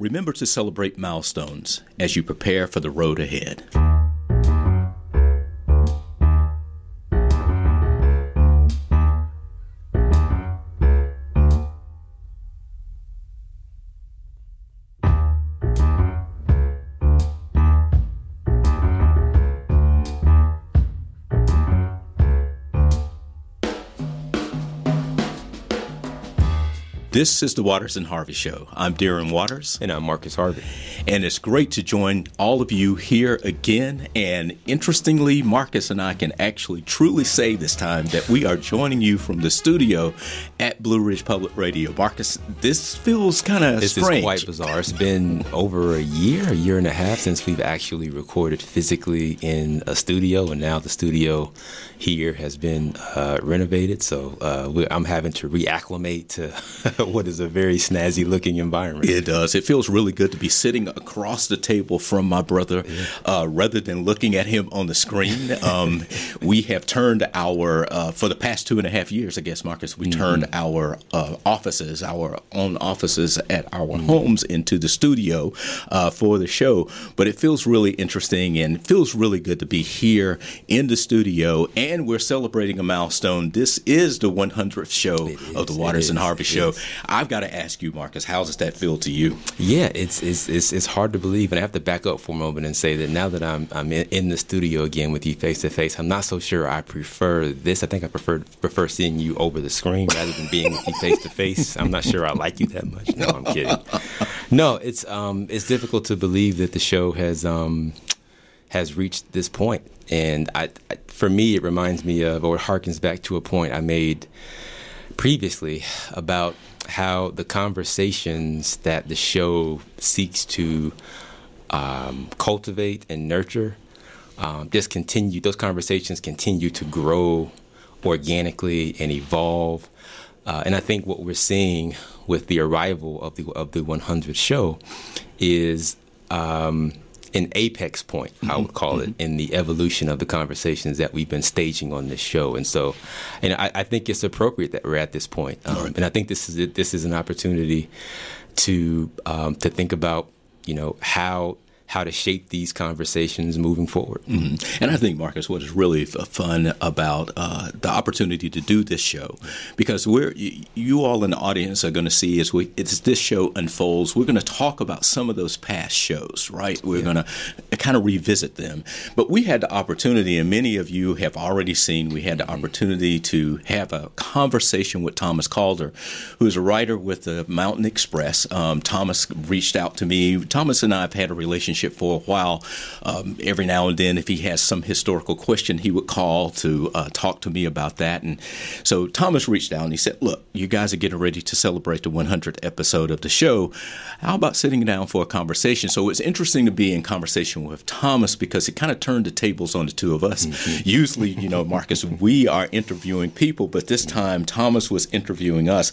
Remember to celebrate milestones as you prepare for the road ahead. This is the Waters and Harvey Show. I'm Darren Waters. And I'm Marcus Harvey. And it's great to join all of you here again. And interestingly, Marcus and I can actually truly say this time that we are joining you from the studio at Blue Ridge Public Radio. Marcus, this feels kind of strange. This is quite bizarre. It's been over a year, a year and a half since we've actually recorded physically in a studio. And now the studio here has been uh, renovated. So uh, I'm having to reacclimate to what is a very snazzy looking environment. It does. It feels really good to be sitting across the table from my brother yeah. uh, rather than looking at him on the screen. Um, we have turned our, uh, for the past two and a half years, I guess, Marcus, we mm-hmm. turned our uh, offices, our own offices at our mm-hmm. homes into the studio uh, for the show. But it feels really interesting and it feels really good to be here in the studio. And we're celebrating a milestone. This is the 100th show of the Waters and Harvey Show. I've got to ask you, Marcus, how does that feel to you? Yeah, it's it's it's, it's hard to believe, and I have to back up for a moment and say that now that I'm I'm in, in the studio again with you face to face, I'm not so sure I prefer this. I think I prefer prefer seeing you over the screen rather than being with you face to face. I'm not sure I like you that much. No, I'm kidding. No, it's um it's difficult to believe that the show has um has reached this point, and I, I for me it reminds me of or harkens back to a point I made previously about how the conversations that the show seeks to um, cultivate and nurture um, just continue, those conversations continue to grow organically and evolve. Uh, and I think what we're seeing with the arrival of the of the 100th show is um, an apex point, mm-hmm. I would call mm-hmm. it, in the evolution of the conversations that we've been staging on this show. And so, and I, I think it's appropriate that we're at this point. Um, right. And I think this is this is an opportunity to um, to think about, you know, how how to shape these conversations moving forward. Mm-hmm. And I think, Marcus, what is really fun about uh, the opportunity to do this show, because we're you all in the audience are going to see as we as this show unfolds, we're going to talk about some of those past shows, right? We're yeah. going to kind of revisit them. But we had the opportunity, and many of you have already seen, we had the opportunity to have a conversation with Thomas Calder, who's a writer with the Mountain Express. Um, Thomas reached out to me. Thomas and I have had a relationship relationship for a while. Um, every now and then, if he has some historical question, he would call to uh, talk to me about that. And so Thomas reached out and he said, Look, you guys are getting ready to celebrate the 100th episode of the show. How about sitting down for a conversation? So it's interesting to be in conversation with Thomas because it kind of turned the tables on the two of us. Mm-hmm. Usually, you know, Marcus, we are interviewing people, but this time Thomas was interviewing us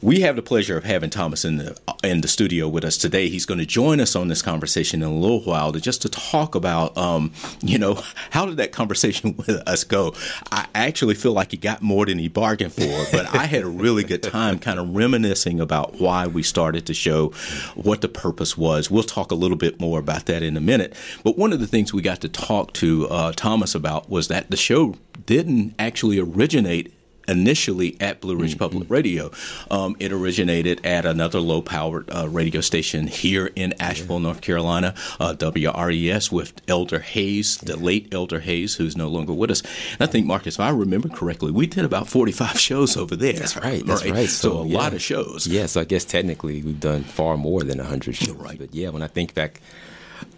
we have the pleasure of having Thomas in the in the studio with us today. He's going to join us on this conversation in a little while to just to talk about, um, you know, how did that conversation with us go? I actually feel like he got more than he bargained for, but I had a really good time, kind of reminiscing about why we started the show, what the purpose was. We'll talk a little bit more about that in a minute. But one of the things we got to talk to uh, Thomas about was that the show didn't actually originate initially at Blue Ridge mm-hmm. Public Radio. Um, it originated at another low powered uh, radio station here in Asheville, yeah. North Carolina, uh, WRES, with Elder Hayes, the late Elder Hayes, who's no longer with us. And I think, Marcus, if I remember correctly, we did about 45 shows over there. That's right. That's right. right. So, so, a yeah. lot of shows. Yes, yeah, so I guess technically we've done far more than 100 shows. Right. But yeah, when I think back,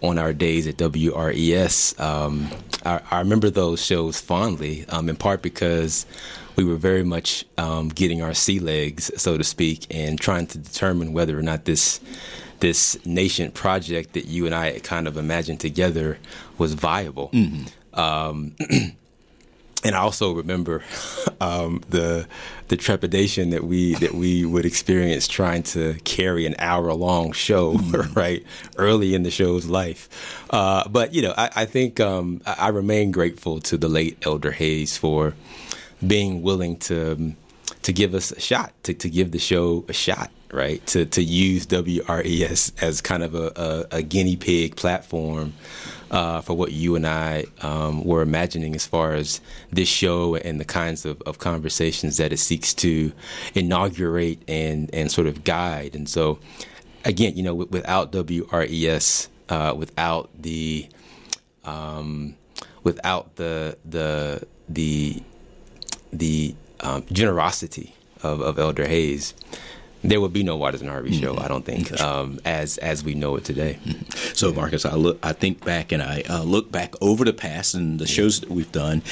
on our days at WRES. Um, I, I, remember those shows fondly, um, in part because we were very much um, getting our sea legs, so to speak, and trying to determine whether or not this this nascent project that you and I kind of imagined together was viable. Mm-hmm. Um, and I also remember um, the the trepidation that we that we would experience trying to carry an hour long show, mm-hmm. right, early in the show's life. Uh, but you know, I, I think um, I, I, remain grateful to the late Elder Hayes for being willing to to give us a shot, to, to give the show a shot. right? To to use WRES as kind of a, a, a guinea pig platform uh, for what you and I um, were imagining as far as this show and the kinds of, of conversations that it seeks to inaugurate and and sort of guide. And so, again, you know, without WRES, uh, without the um, without the the the the um, generosity of, of Elder Hayes, there would be no Waters and Harvey show. Mm-hmm. I don't think um, as as we know it today. Mm-hmm. So, Marcus, I look, I think back and I uh, look back over the past and the shows that we've done,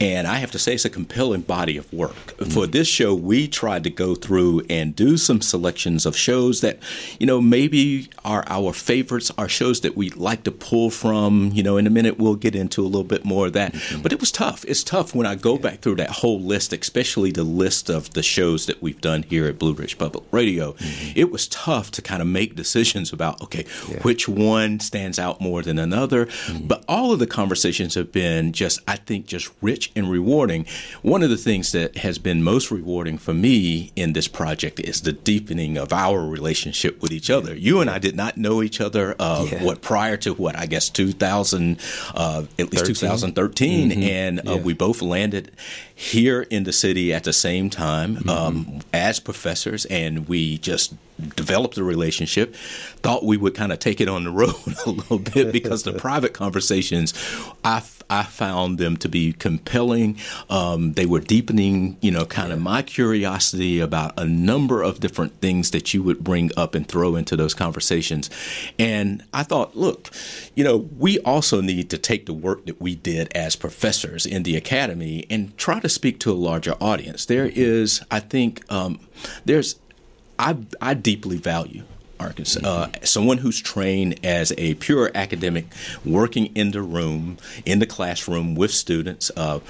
and I have to say it's a compelling body of work. Mm-hmm. For this show, we tried to go through and do some selections of shows that, you know, maybe are our favorites, are shows that we like to pull from. You know, in a minute we'll get into a little bit more of that. Mm-hmm. But it was tough. It's tough when I go yeah. back through that whole list, especially the list of the shows that we've done here at Blue Ridge Public radio, mm-hmm. it was tough to kind of make decisions about okay, yeah. which one stands out more than another. Mm-hmm. But all of the conversations have been just, I think, just rich and rewarding. One of the things that has been most rewarding for me in this project is the deepening of our relationship with each other. You and I did not know each other. Uh, yeah. What prior to what I guess 2000, uh, at least 13. 2013, mm-hmm. and uh, we both landed here in the city at the same time mm-hmm. um, as professors, and we just developed a relationship. Thought we would kind of take it on the road a little bit because the private conversations, I, I found them to be compelling. Um, they were deepening, you know, kind of my curiosity about a number of different things that you would bring up and throw into those conversations. And I thought, look, you know, we also need to take the work that we did as professors in the academy and try to speak to a larger audience. There is, I think, um, there's I, I deeply value Arkansas. Uh, someone who's trained as a pure academic, working in the room, in the classroom with students, uh,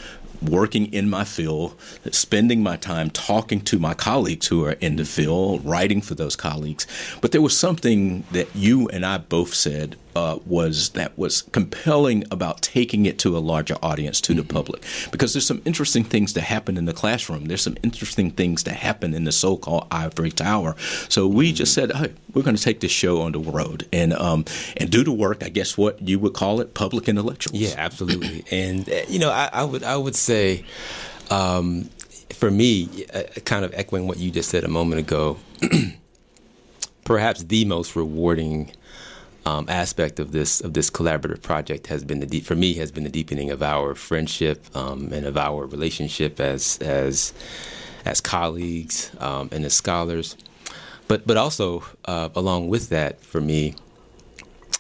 working in my field, spending my time talking to my colleagues who are in the field, writing for those colleagues. But there was something that you and I both said uh, was that was compelling about taking it to a larger audience, to mm-hmm. the public, because there's some interesting things that happen in the classroom. There's some interesting things that happen in the so-called ivory tower. So we mm-hmm. just said, hey, we're going to take this show on the road and um, and do the work. I guess what you would call it, public intellectuals. Yeah, absolutely. and uh, you know, I, I, would I would say. Um, for me, uh, kind of echoing what you just said a moment ago, perhaps the most rewarding um, aspect of this of this collaborative project has been the deep, for me has been the deepening of our friendship um, and of our relationship as as as colleagues um, and as scholars. But but also uh, along with that, for me,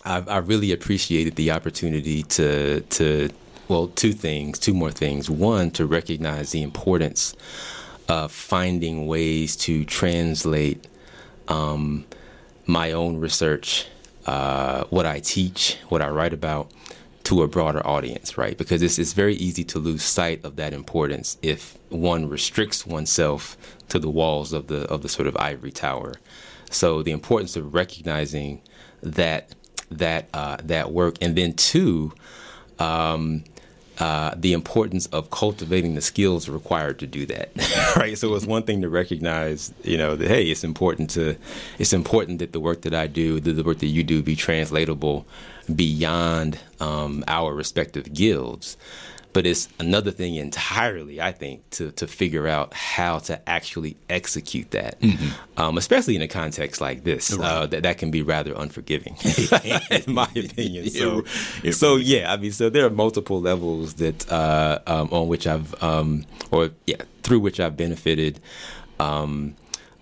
I've, I really appreciated the opportunity to to well two things, two more things. One to recognize the importance of finding ways to translate um, my own research uh, what I teach, what I write about to a broader audience, right? Because it's, it's very easy to lose sight of that importance if one restricts oneself to the walls of the of the sort of ivory tower. So the importance of recognizing that that uh, that work, and then two, um, uh, the importance of cultivating the skills required to do that. right. So it's one thing to recognize, you know, that hey, it's important to, it's important that the work that I do, that the work that you do, be translatable beyond um, our respective guilds. But it's another thing entirely, I think, to, to figure out how to actually execute that, mm-hmm. um, especially in a context like this. Right. Uh, that, that can be rather unforgiving, in my opinion. So, it, so yeah, I mean, so there are multiple levels that uh, um, on which I've, um, or yeah, through which I've benefited. Um,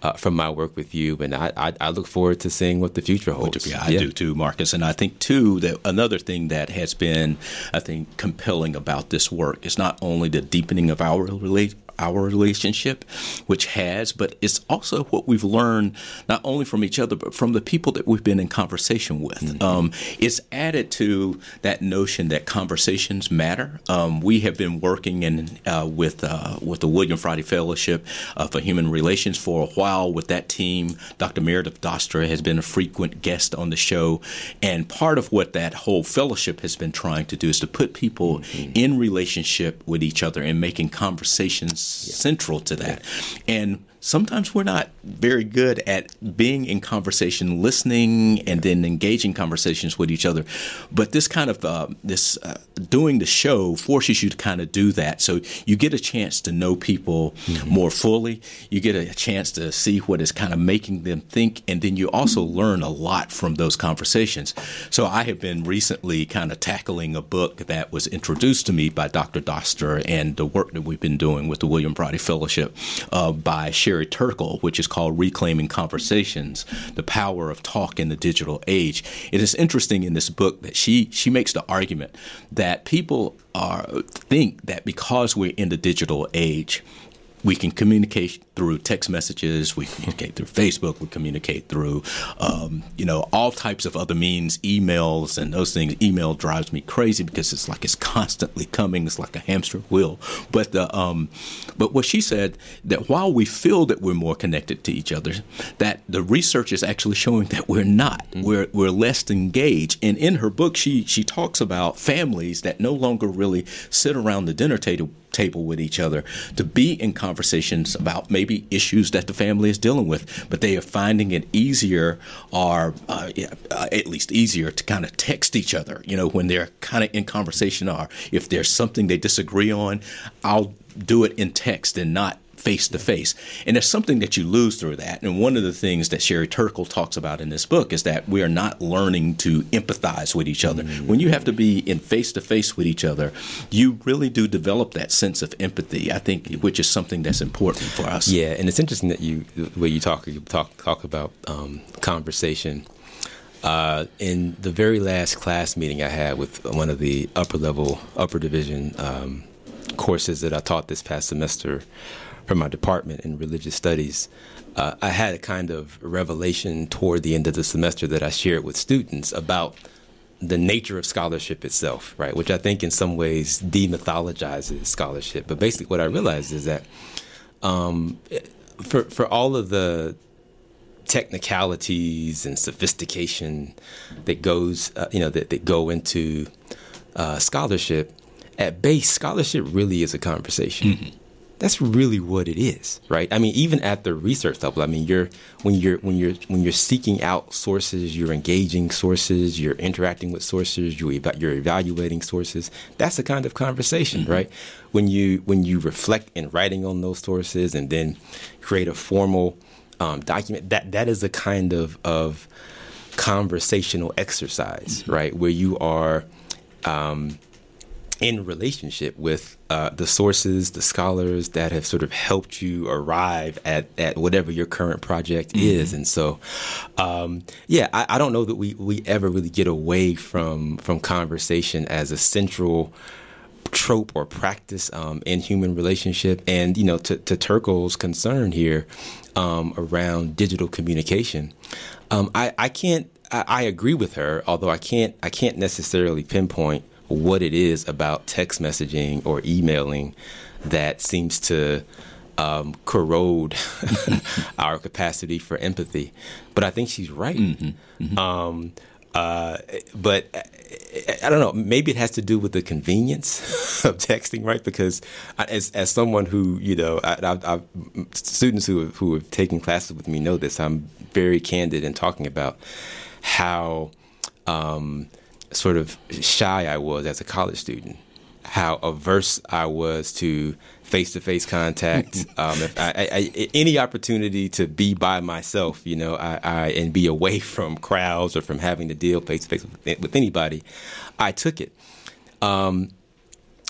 uh, from my work with you, and I, I, I, look forward to seeing what the future holds. Yeah, I yeah. do too, Marcus. And I think too that another thing that has been, I think, compelling about this work is not only the deepening of our relate our relationship, which has, but it's also what we've learned not only from each other, but from the people that we've been in conversation with. Mm-hmm. Um, it's added to that notion that conversations matter. Um, we have been working in uh, with uh, with the William Friday Fellowship uh, for Human Relations for a while with that team. Dr. Meredith Doster has been a frequent guest on the show, and part of what that whole fellowship has been trying to do is to put people mm-hmm. in relationship with each other and making conversations. Central to that. And sometimes we're not very good at being in conversation, listening, and then engaging conversations with each other. But this kind of uh, this uh, doing the show forces you to kind of do that. So you get a chance to know people mm-hmm. more fully. You get a chance to see what is kind of making them think, and then you also learn a lot from those conversations. So I have been recently kind of tackling a book that was introduced to me by Dr. Doster and the work that we've been doing with the William Friday Fellowship uh, by Sherry Turkle, which is called Reclaiming Conversations: The Power of Talk in the Digital Age. It is interesting in this book that she she makes the argument that people are think that because we're in the digital age, we can communicate through text messages, we communicate through Facebook, we communicate through, um, you know, all types of other means, emails and those things. Email drives me crazy because it's like it's constantly coming. It's like a hamster wheel. But the, um, but what she said that while we feel that we're more connected to each other, that the research is actually showing that we're not. Mm-hmm. We're we're less engaged. And in her book, she she talks about families that no longer really sit around the dinner table table with each other to be in conversations about maybe issues that the family is dealing with, but they are finding it easier or uh, uh, at least easier to kind of text each other, you know, when they're kind of in conversation or if there's something they disagree on, I'll do it in text and not face to face. And there's something that you lose through that. And one of the things that Sherry Turkle talks about in this book is that we are not learning to empathize with each other. Mm-hmm. When you have to be in face to face with each other, you really do develop that sense of empathy. I think, which is something that's important for us. Yeah, and it's interesting that you the way you talk you talk talk about um, conversation. Uh, in the very last class meeting I had with one of the upper level, upper division um, courses that I taught this past semester, from my department in religious studies, uh, I had a kind of revelation toward the end of the semester that I shared with students about the nature of scholarship itself, right? Which I think in some ways demythologizes scholarship. But basically, what I realized is that um, for for all of the technicalities and sophistication that goes, uh, you know, that, that go into uh, scholarship, at base, scholarship really is a conversation. Mm-hmm that's really what it is, right? I mean, even at the research level, I mean, you're when you're when you're when you're seeking out sources, you're engaging sources, you're interacting with sources, you're, you're evaluating sources. That's the kind of conversation, mm-hmm. right? When you when you reflect in writing on those sources and then create a formal um, document, that that is a kind of of conversational exercise, mm-hmm. right? Where you are um, in relationship with uh, the sources, the scholars that have sort of helped you arrive at, at whatever your current project mm-hmm. is. And so, um, yeah, I, I, don't know that we, we ever really get away from from conversation as a central trope or practice um, in human relationship. And you know, to, to Turkle's concern here um, around digital communication, um, I, I can't. I, I agree with her, although I can't. I can't necessarily pinpoint what it is about text messaging or emailing that seems to um, corrode our capacity for empathy. But I think she's right. Mm-hmm. Mm-hmm. Um, uh, but I don't know. Maybe it has to do with the convenience of texting, right? Because as as someone who you know, I, students who have, who have taken classes with me know this. I'm very candid in talking about how. Um, sort of shy I was as a college student, how averse I was to face to face contact. um, if I, I, any opportunity to be by myself, you know, I, I, and be away from crowds or from having to deal face to face with anybody, I took it. Um,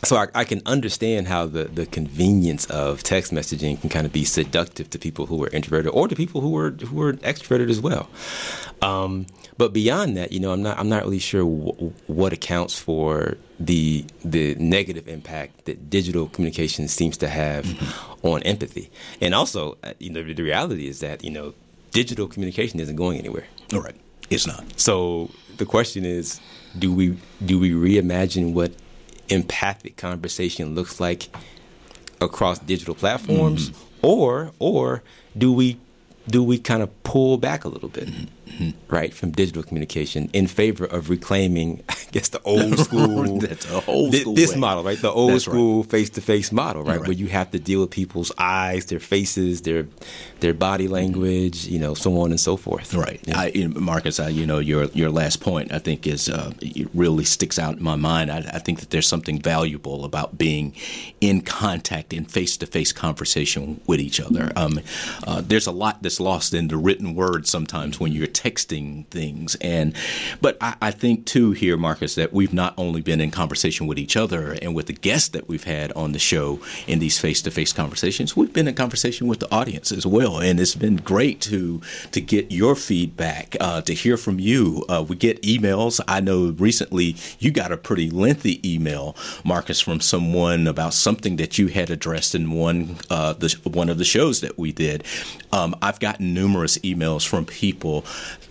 so I, I, can understand how the, the convenience of text messaging can kind of be seductive to people who are introverted or to people who are who are extroverted as well. Um, but beyond that, you know, I'm not I'm not really sure w- what accounts for the the negative impact that digital communication seems to have mm-hmm. on empathy. And also, uh, you know, the reality is that you know, digital communication isn't going anywhere. All right, it's not. So the question is, do we do we reimagine what empathic conversation looks like across digital platforms, mm-hmm. or or do we do we kind of pull back a little bit? Mm-hmm mm-hmm. right, from digital communication in favor of reclaiming, I guess, the old school. That's a old th- school this way. model, right? The old That's school face to face model, right? Right. Where you have to deal with people's eyes, their faces, their their body language, you know, so on and so forth. Right, Yeah. I, Marcus. I, you know, your your last point, I think, is uh, it really sticks out in my mind. I, I think that there's something valuable about being in contact, in face to face conversation with each other. Um, uh, there's a lot that's lost in the written word sometimes when you're texting things, and but I, I think too here, Marcus, that we've not only been in conversation with each other and with the guests that we've had on the show in these face to face conversations, we've been in conversation with the audience as well, and it's been great to to get your feedback, uh, to hear from you. Uh, we get emails. I know recently you got a pretty lengthy email, Marcus, from someone about something that you had addressed in one uh, the, one of the shows that we did. Um, I've gotten numerous emails from people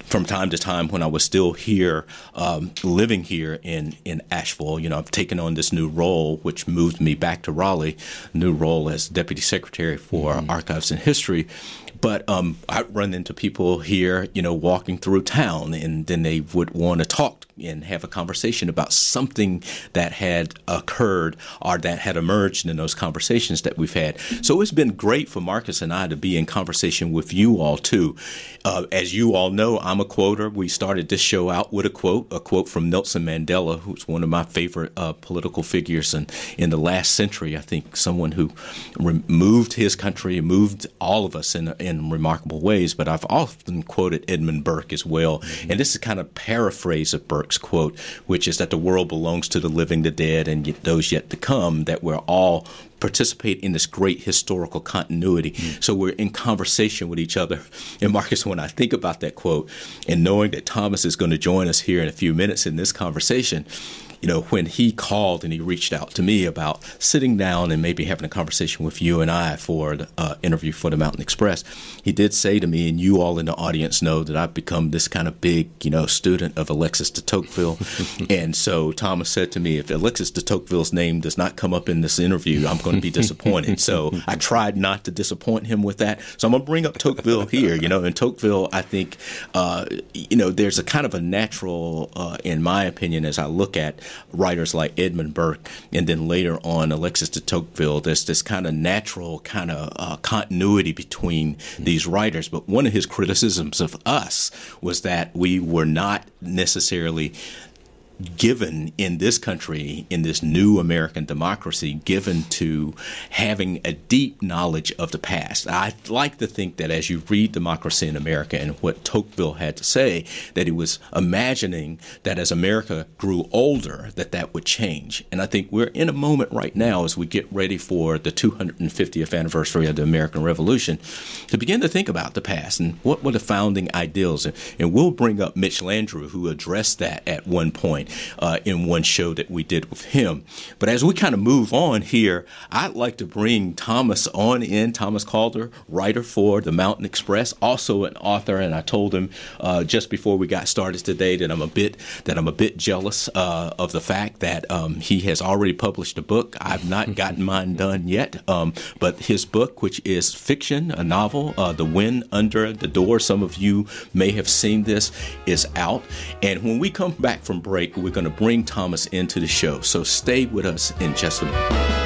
from time to time when I was still here, um, living here in, in Asheville, you know, I've taken on this new role, which moved me back to Raleigh, new role as Deputy Secretary for Archives and History. But um, I run into people here, you know, walking through town, and then they would want to talk and have a conversation about something that had occurred or that had emerged in those conversations that we've had. So it's been great for Marcus and I to be in conversation with you all too. Uh, as you all know, I'm a quoter. We started this show out with a quote, a quote from Nelson Mandela, who's one of my favorite uh, political figures in, in the last century. I think someone who moved his country, moved all of us in, in remarkable ways. But I've often quoted Edmund Burke as well. And this is kind of paraphrase of Burke's quote, which is that the world belongs to the living, the dead, and yet those yet to come, that we're all participate in this great historical continuity. Hmm. So we're in conversation with each other. And Marcus, when I think about that quote and knowing that Thomas is going to join us here in a few minutes in this conversation, you know, when he called and he reached out to me about sitting down and maybe having a conversation with you and I for the uh, interview for the Mountain Express, he did say to me, and you all in the audience know that I've become this kind of big, you know, student of Alexis de Tocqueville. and so Thomas said to me, if Alexis de Tocqueville's name does not come up in this interview, I'm going to be disappointed. so I tried not to disappoint him with that. So I'm going to bring up Tocqueville here, you know, and Tocqueville, I think, uh, you know, there's a kind of a natural, uh, in my opinion, as I look at writers like Edmund Burke and then later on Alexis de Tocqueville, there's this kind of natural kind of uh, continuity between these writers. But one of his criticisms of us was that we were not necessarily given in this country, in this new American democracy, given to having a deep knowledge of the past. I like to think that as you read Democracy in America and what Tocqueville had to say, that he was imagining that as America grew older, that that would change. And I think we're in a moment right now as we get ready for the 250th anniversary of the American Revolution to begin to think about the past and what were the founding ideals. And, and we'll bring up Mitch Landrieu, who addressed that at one point uh, in one show that we did with him. But as we kind of move on here, I'd like to bring Thomas on in, Thomas Calder, writer for the Mountain Express, also an author. And I told him uh, just before we got started today that I'm a bit that I'm a bit jealous uh, of the fact that um, he has already published a book. I've not gotten mine done yet, um, but his book, which is fiction, a novel, uh, "The Wind Under the Door," some of you may have seen this, is out. And when we come back from break, we're going to bring Thomas into the show. So stay with us in just a minute.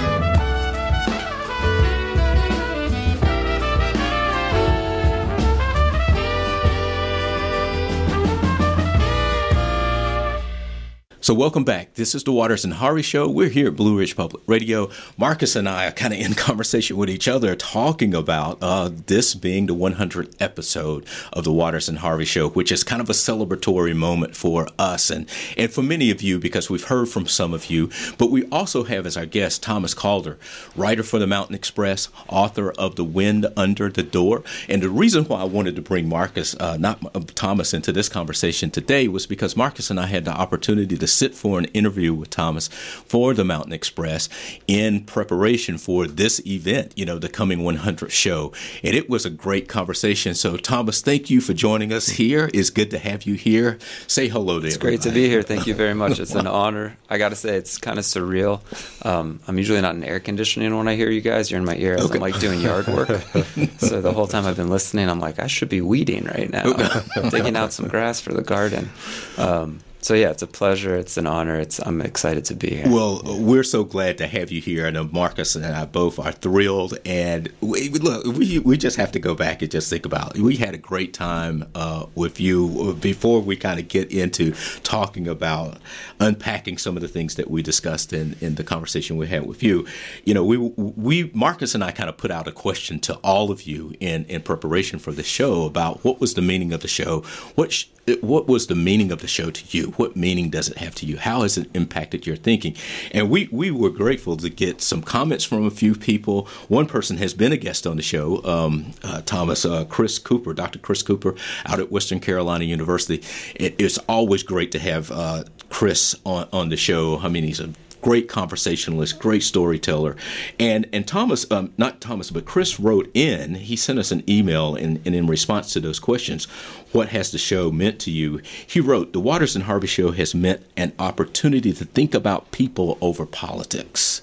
So, welcome back. This is the Waters and Harvey Show. We're here at Blue Ridge Public Radio. Marcus and I are kind of in conversation with each other, talking about uh, this being the 100th episode of the Waters and Harvey Show, which is kind of a celebratory moment for us and, and for many of you because we've heard from some of you. But we also have as our guest Thomas Calder, writer for the Mountain Express, author of The Wind Under the Door. And the reason why I wanted to bring Marcus, uh, not uh, Thomas, into this conversation today was because Marcus and I had the opportunity to sit for an interview with Thomas for the Mountain Express in preparation for this event, you know, the coming 100 show. And it was a great conversation. So, Thomas, thank you for joining us here. It's good to have you here. Say hello to It's everybody. great to be here. Thank you very much. It's an honor. I got to say, it's kind of surreal. Um, I'm usually not in air conditioning when I hear you guys. You're in my ear as I'm like doing yard work. so the whole time I've been listening, I'm like, I should be weeding right now, digging out some grass for the garden. Um, so yeah, it's a pleasure. It's an honor. It's I'm excited to be here. Well, we're so glad to have you here. I know Marcus and I both are thrilled. And we, look, we, we just have to go back and just think about it. We had a great time uh, with you before we kind of get into talking about unpacking some of the things that we discussed in, in the conversation we had with you. You know, we, we Marcus and I kind of put out a question to all of you in, in preparation for the show about what was the meaning of the show, what sh- what was the meaning of the show to you? What meaning does it have to you? How has it impacted your thinking? And we, we were grateful to get some comments from a few people. One person has been a guest on the show, um, uh, Thomas, uh, Chris Cooper, Dr. Chris Cooper, out at Western Carolina University. It, it's always great to have uh, Chris on, on the show. I mean, he's a great conversationalist, great storyteller. And and Thomas, um, not Thomas, but Chris wrote in. He sent us an email, and, and in response to those questions, what has the show meant to you? He wrote, "The Waters and Harvey show has meant an opportunity to think about people over politics.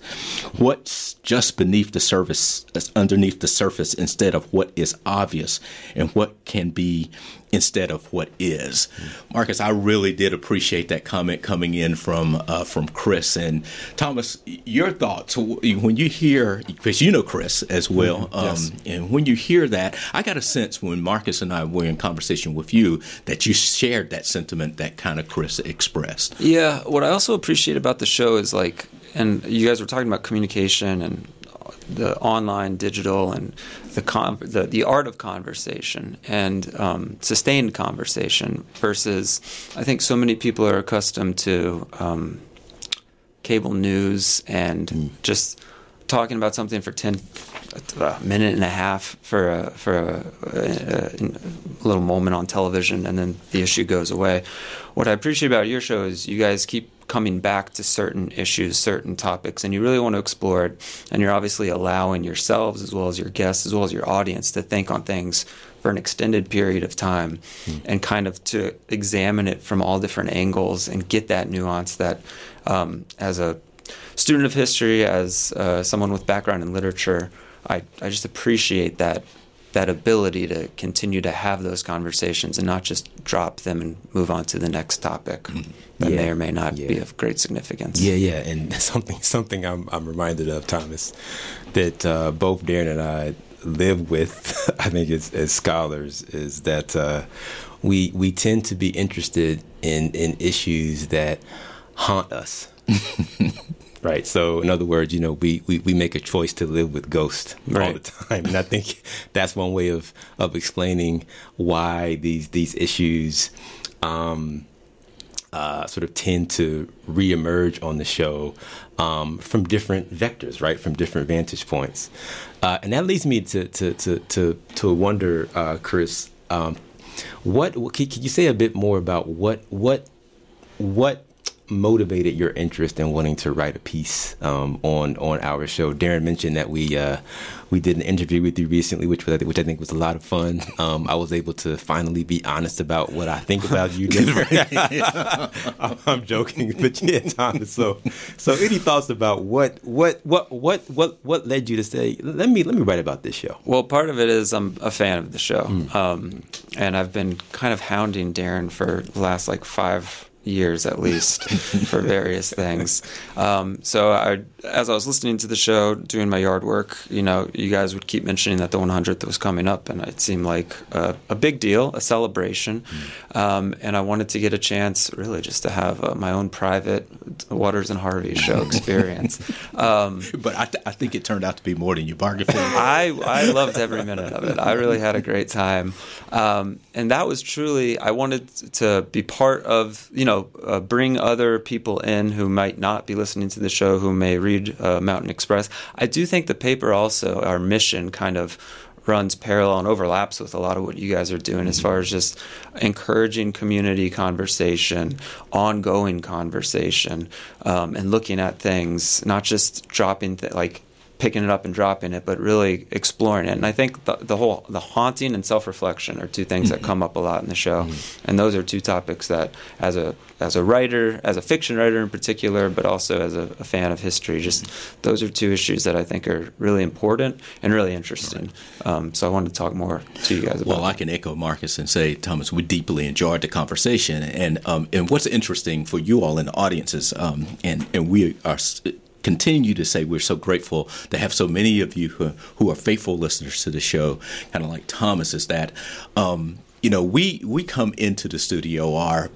What's just beneath the surface, underneath the surface, instead of what is obvious, and what can be." Instead of what is. Marcus, I really did appreciate that comment coming in from uh, from Chris and Thomas. Your thoughts when you hear because you know Chris as well, um, yes. and when you hear that, I got a sense when Marcus and I were in conversation with you that you shared that sentiment that kind of Chris expressed. Yeah, what I also appreciate about the show is like, and you guys were talking about communication and the online, digital, and the con- the, the art of conversation and um, sustained conversation versus I think so many people are accustomed to um, cable news and mm. just talking about something for 10 a minute and a half for a, for a, a, a, little moment on television and then the issue goes away. What I appreciate about your show is you guys keep coming back to certain issues, certain topics, and you really want to explore it. And you're obviously allowing yourselves, as well as your guests, as well as your audience, to think on things for an extended period of time mm. and kind of to examine it from all different angles and get that nuance that, um, as a student of history, as uh, someone with background in literature, I, I just appreciate that that ability to continue to have those conversations and not just drop them and move on to the next topic Mm-hmm. that Yeah. may or may not Yeah. be of great significance. Yeah, yeah, and something something I'm I'm reminded of Thomas that uh, both Darren and I live with. I think as, as scholars is that uh, we we tend to be interested in in issues that haunt us. Right. So, in other words, you know, we, we, we make a choice to live with ghosts all Right. the time, and I think that's one way of, of explaining why these these issues um, uh, sort of tend to reemerge on the show um, from different vectors, right? From different vantage points, uh, and that leads me to to to to, to wonder, uh, Chris, um, what, what can, can you say a bit more about what what what motivated your interest in wanting to write a piece um, on on our show? Darren mentioned that we uh, we did an interview with you recently, which was which I think was a lot of fun. Um, I was able to finally be honest about what I think about you. I'm, I'm joking, but yeah, Thomas. So so any thoughts about what what what what what what led you to say let me let me write about this show? Well, part of it is I'm a fan of the show, Mm. um, and I've been kind of hounding Darren for the last like five years at least for various things. Um, so I, as I was listening to the show, doing my yard work, you know, you guys would keep mentioning that the 100th was coming up, and it seemed like a, a big deal, a celebration. Um, and I wanted to get a chance, really, just to have uh, my own private Waters and Harvey show experience. Um, But I, th- I think it turned out to be more than you bargained for. I I loved every minute of it. I really had a great time, um, and that was truly. I wanted to be part of, you know, uh, bring other people in who might not be listening to the show, who may read uh, Mountain Express. I do think the paper also, our mission, kind of runs parallel and overlaps with a lot of what you guys are doing as far as just encouraging community conversation, ongoing conversation, um, and looking at things, not just dropping th- like picking it up and dropping it, but really exploring it. And I think the, the whole the haunting and self reflection are two things that come up a lot in the show, mm-hmm. and those are two topics that, as a as a writer, as a fiction writer in particular, but also as a, a fan of history, just those are two issues that I think are really important and really interesting. Right. Um, so I wanted to talk more to you guys about. Well, I can echo Marcus and say, Thomas, we deeply enjoyed the conversation, and um, and what's interesting for you all in the audience is, um, and and we are continue to say we're so grateful to have so many of you who, who are faithful listeners to the show, kind of like Thomas, is that, um, you know, we, we come into the studio, our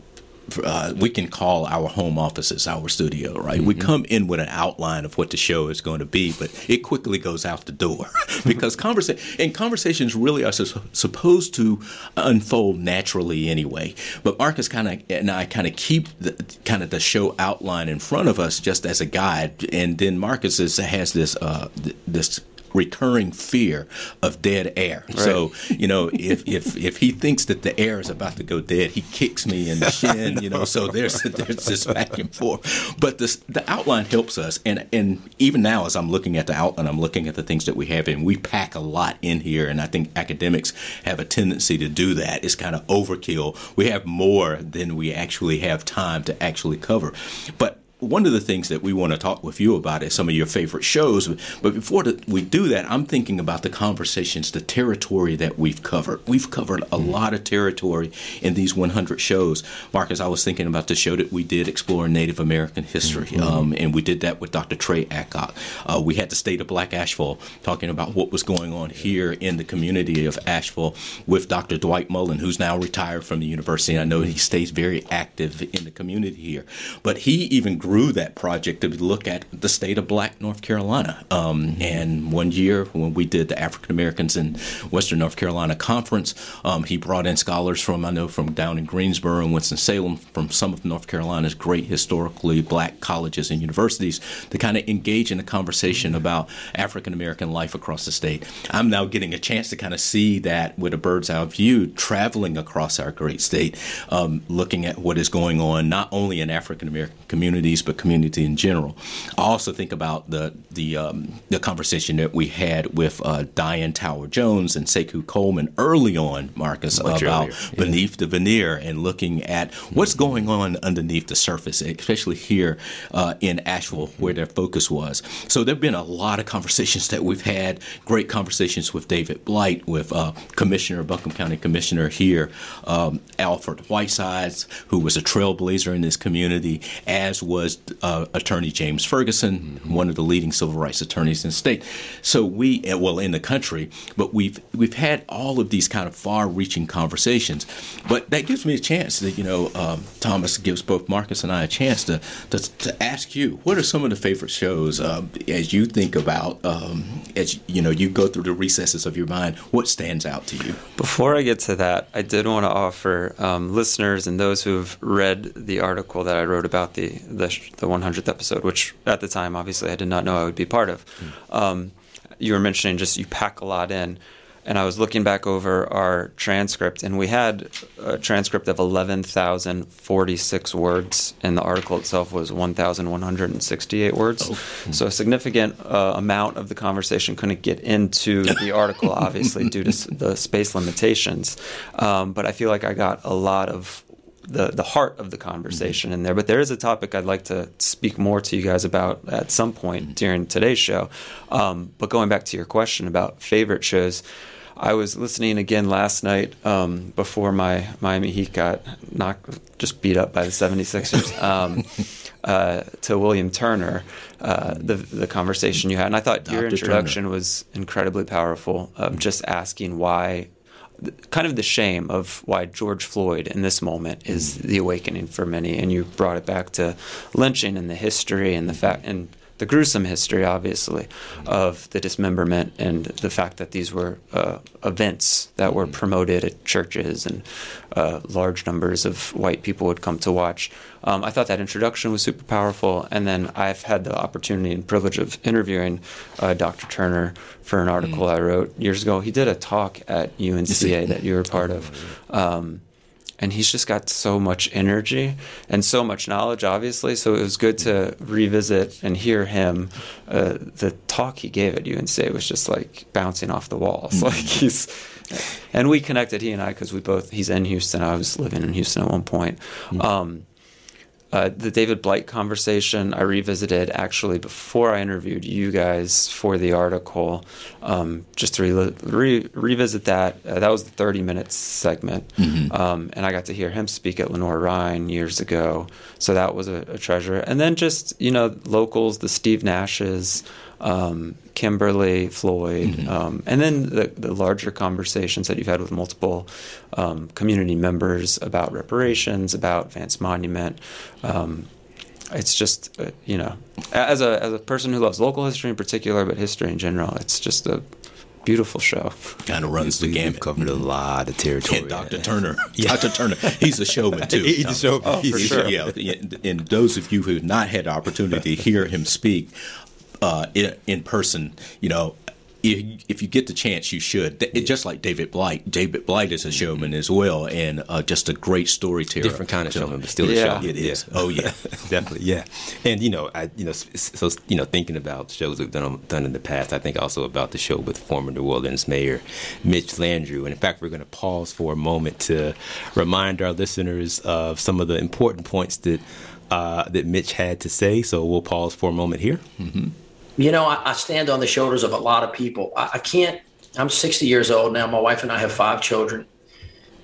uh, we can call our home offices our studio, right? Mm-hmm. We come in with an outline of what the show is going to be, but it quickly goes out the door because conversation and conversations really are su- supposed to unfold naturally anyway. But Marcus kind of and I kind of keep the kind of the show outline in front of us just as a guide, and then Marcus is, has this uh, this recurring fear of dead air. Right. So, you know, if, if if he thinks that the air is about to go dead, he kicks me in the shin, you know, so there's there's this back and forth. But this the outline helps us and and even now as I'm looking at the outline, I'm looking at the things that we have and we pack a lot in here and I think academics have a tendency to do that. It's kind of overkill. We have more than we actually have time to actually cover. But one of the things that we want to talk with you about is some of your favorite shows. But before we do that, I'm thinking about the conversations, the territory that we've covered. We've covered a mm-hmm. lot of territory in these 100 shows. Marcus, I was thinking about the show that we did exploring Native American history, mm-hmm. um, and we did that with Dr. Trey Adcock. Uh, we had the state of Black Asheville talking about what was going on here in the community of Asheville with Dr. Dwight Mullen, who's now retired from the university. And I know he stays very active in the community here, but he even grew that project to look at the state of Black North Carolina. Um, and one year when we did the African Americans in Western North Carolina conference, um, he brought in scholars from I know from down in Greensboro and Winston Salem from some of North Carolina's great historically black colleges and universities to kind of engage in a conversation about African American life across the state. I'm now getting a chance to kind of see that with a bird's eye view, traveling across our great state, um, looking at what is going on not only in African American communities but community in general. I also think about the the um, the conversation that we had with uh, Diane Tower Jones and Sekou Coleman early on, Marcus, Much about earlier. beneath the veneer and looking at what's going on underneath the surface, especially here uh, in Asheville, where their focus was. So there have been a lot of conversations that we've had. Great conversations with David Blight, with uh, Commissioner Buncombe County Commissioner here, um, Alfred Whitesides, who was a trailblazer in this community, as was was uh, Attorney James Ferguson, mm-hmm. one of the leading civil rights attorneys in the state. So we, eh, well, in the country, but we've we've had all of these kind of far-reaching conversations. But that gives me a chance that you know, um, Thomas gives both Marcus and I a chance to to, to ask you what are some of the favorite shows uh, as you think about um, as you know you go through the recesses of your mind. What stands out to you? Before I get to that, I did want to offer um, listeners and those who've read the article that I wrote about the the the 100th episode, which at the time, obviously, I did not know I would be part of. Mm. Um, you were mentioning just you pack a lot in. And I was looking back over our transcript, and we had a transcript of 11,046 words, and the article itself was 1,168 words. Oh. So a significant uh, amount of the conversation couldn't get into the article, obviously, due to the space limitations. Um, but I feel like I got a lot of the the heart of the conversation in there. But there is a topic I'd like to speak more to you guys about at some point mm-hmm. during today's show. Um, but going back to your question about favorite shows. I was listening again last night um, before my Miami Heat got knocked, just beat up by the 76ers, um, uh, to William Turner, uh, the, the conversation you had. And I thought Dr. your introduction Turner. was incredibly powerful, of mm-hmm. just asking why kind of the shame of why George Floyd in this moment is the awakening for many. And you brought it back to lynching and the history and the fact and the gruesome history, obviously, of the dismemberment and the fact that these were uh, events that were promoted at churches and uh, large numbers of white people would come to watch. Um, I thought that introduction was super powerful, and then I've had the opportunity and privilege of interviewing uh, Dr. Turner for an article mm. I wrote years ago. He did a talk at UNCA that you were part of. Um, and he's just got so much energy and so much knowledge obviously so it was good to revisit and hear him uh, the talk he gave at UNC was just like bouncing off the walls mm-hmm. like he's and we connected he and I because we both he's in Houston I was living in Houston at one point mm-hmm. um, uh, the David Blight conversation I revisited actually before I interviewed you guys for the article, um, just to re- re- revisit that. Uh, that was the 30 minutes segment, mm-hmm. um, and I got to hear him speak at Lenoir-Rhyne years ago. So that was a, a treasure. And then just you know locals, the Steve Nashes um, Kimberly Floyd, mm-hmm. um, and then the, the, larger conversations that you've had with multiple um, community members about reparations, about Vance Monument. Um, it's just uh, you know, as a as a person who loves local history in particular, but history in general, it's just a beautiful show. Kind of runs the gamut. Covered a lot of territory. And Dr. Turner, yeah. Dr. Turner, he's a showman too. he's a showman. Oh, for sure. Yeah, and those of you who have not had the opportunity to hear him speak, uh, in, in person, you know, if you get the chance, you should. It, just like David Blight. David Blight is a showman as well, and uh, just a great storyteller. Different kind of showman, but still yeah. a showman. It is. Yeah. Oh yeah, definitely. Yeah, and you know, I you know, so you know, thinking about shows we've done done in the past, I think also about the show with former New Orleans Mayor Mitch Landrieu, and in fact, we're going to pause for a moment to remind our listeners of some of the important points that uh, that Mitch had to say. So we'll pause for a moment here. Mm-hmm you know, I, I, stand on the shoulders of a lot of people. I, I, can't, I'm 60 years old now. My wife and I have five children.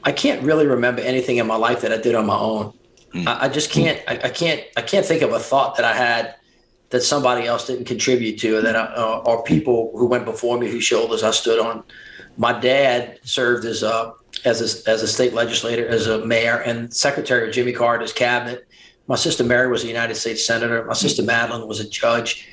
I can't really remember anything in my life that I did on my own. Mm. I, I, just can't, I, can't, I can't think of a thought that I had that somebody else didn't contribute to, or that I, uh, or people who went before me whose shoulders I stood on. My dad served as a, as a, as a state legislator, as a mayor, and secretary of Jimmy Carter's cabinet. My sister Mary was a United States senator. My sister Madeline was a judge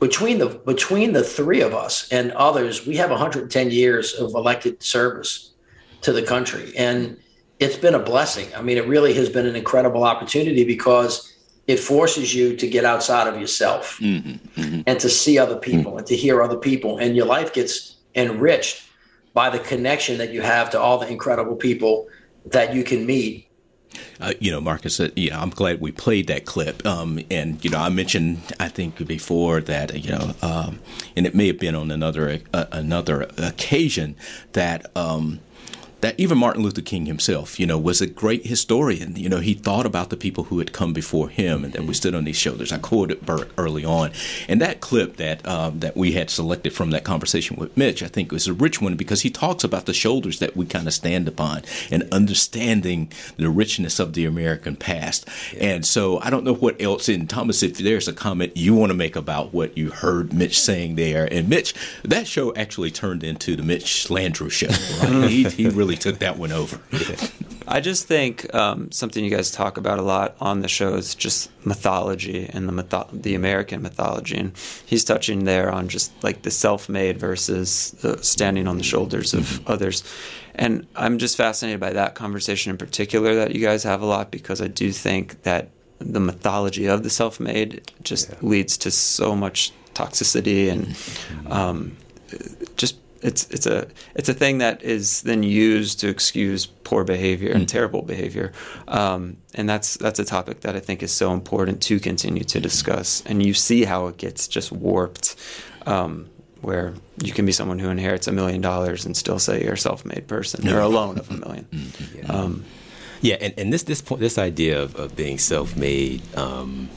between the between the three of us and others, we have 110 years of elected service to the country, and it's been a blessing. I mean, it really has been an incredible opportunity because it forces you to get outside of yourself mm-hmm, mm-hmm. and to see other people mm-hmm. and to hear other people, and your life gets enriched by the connection that you have to all the incredible people that you can meet uh, you know, Marcus, uh, know, I'm glad we played that clip. Um, and you know, I mentioned I think before that you know, um, and it may have been on another uh, another occasion that. Um, that even Martin Luther King himself, you know, was a great historian. You know, he thought about the people who had come before him, and then we stood on these shoulders. I quoted Burke early on, and that clip that um, that we had selected from that conversation with Mitch, I think, was a rich one because he talks about the shoulders that we kind of stand upon and understanding the richness of the American past. Yeah. And so, I don't know what else. In Thomas, if there's a comment you want to make about what you heard Mitch saying there, and Mitch, that show actually turned into the Mitch Landrieu show. Right? he, he really really took that one over. I just think um, something you guys talk about a lot on the show is just mythology and the mytho- the American mythology, and he's touching there on just like the self-made versus the standing on the shoulders of mm-hmm. others. And I'm just fascinated by that conversation in particular that you guys have a lot because I do think that the mythology of the self-made just yeah. leads to so much toxicity and mm-hmm. um, just it's it's a it's a thing that is then used to excuse poor behavior and mm. terrible behavior, um, and that's that's a topic that I think is so important to continue to discuss. And you see how it gets just warped, um, where you can be someone who inherits a million dollars and still say you're a self-made person or a loan of a million. yeah. Um, yeah, and, and this this point, this idea of, of being self-made, um,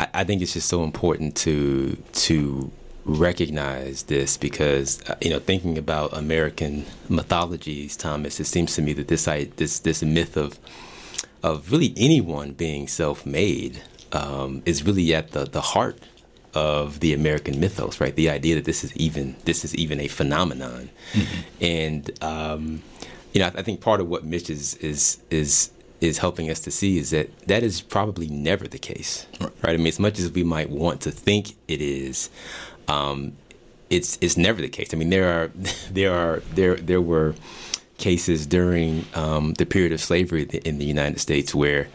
I, I think it's just so important to to recognize this because uh, you know thinking about American mythologies, Thomas, it seems to me that this this this myth of of really anyone being self-made um, is really at the, the heart of the American mythos, right? The idea that this is even this is even a phenomenon, mm-hmm. and um, you know I, I, think part of what Mitch is is is is helping us to see is that that is probably never the case, right? right? I mean, as much as we might want to think it is, um, it's it's never the case. I mean, there are there are there there were cases during um, the period of slavery in the United States where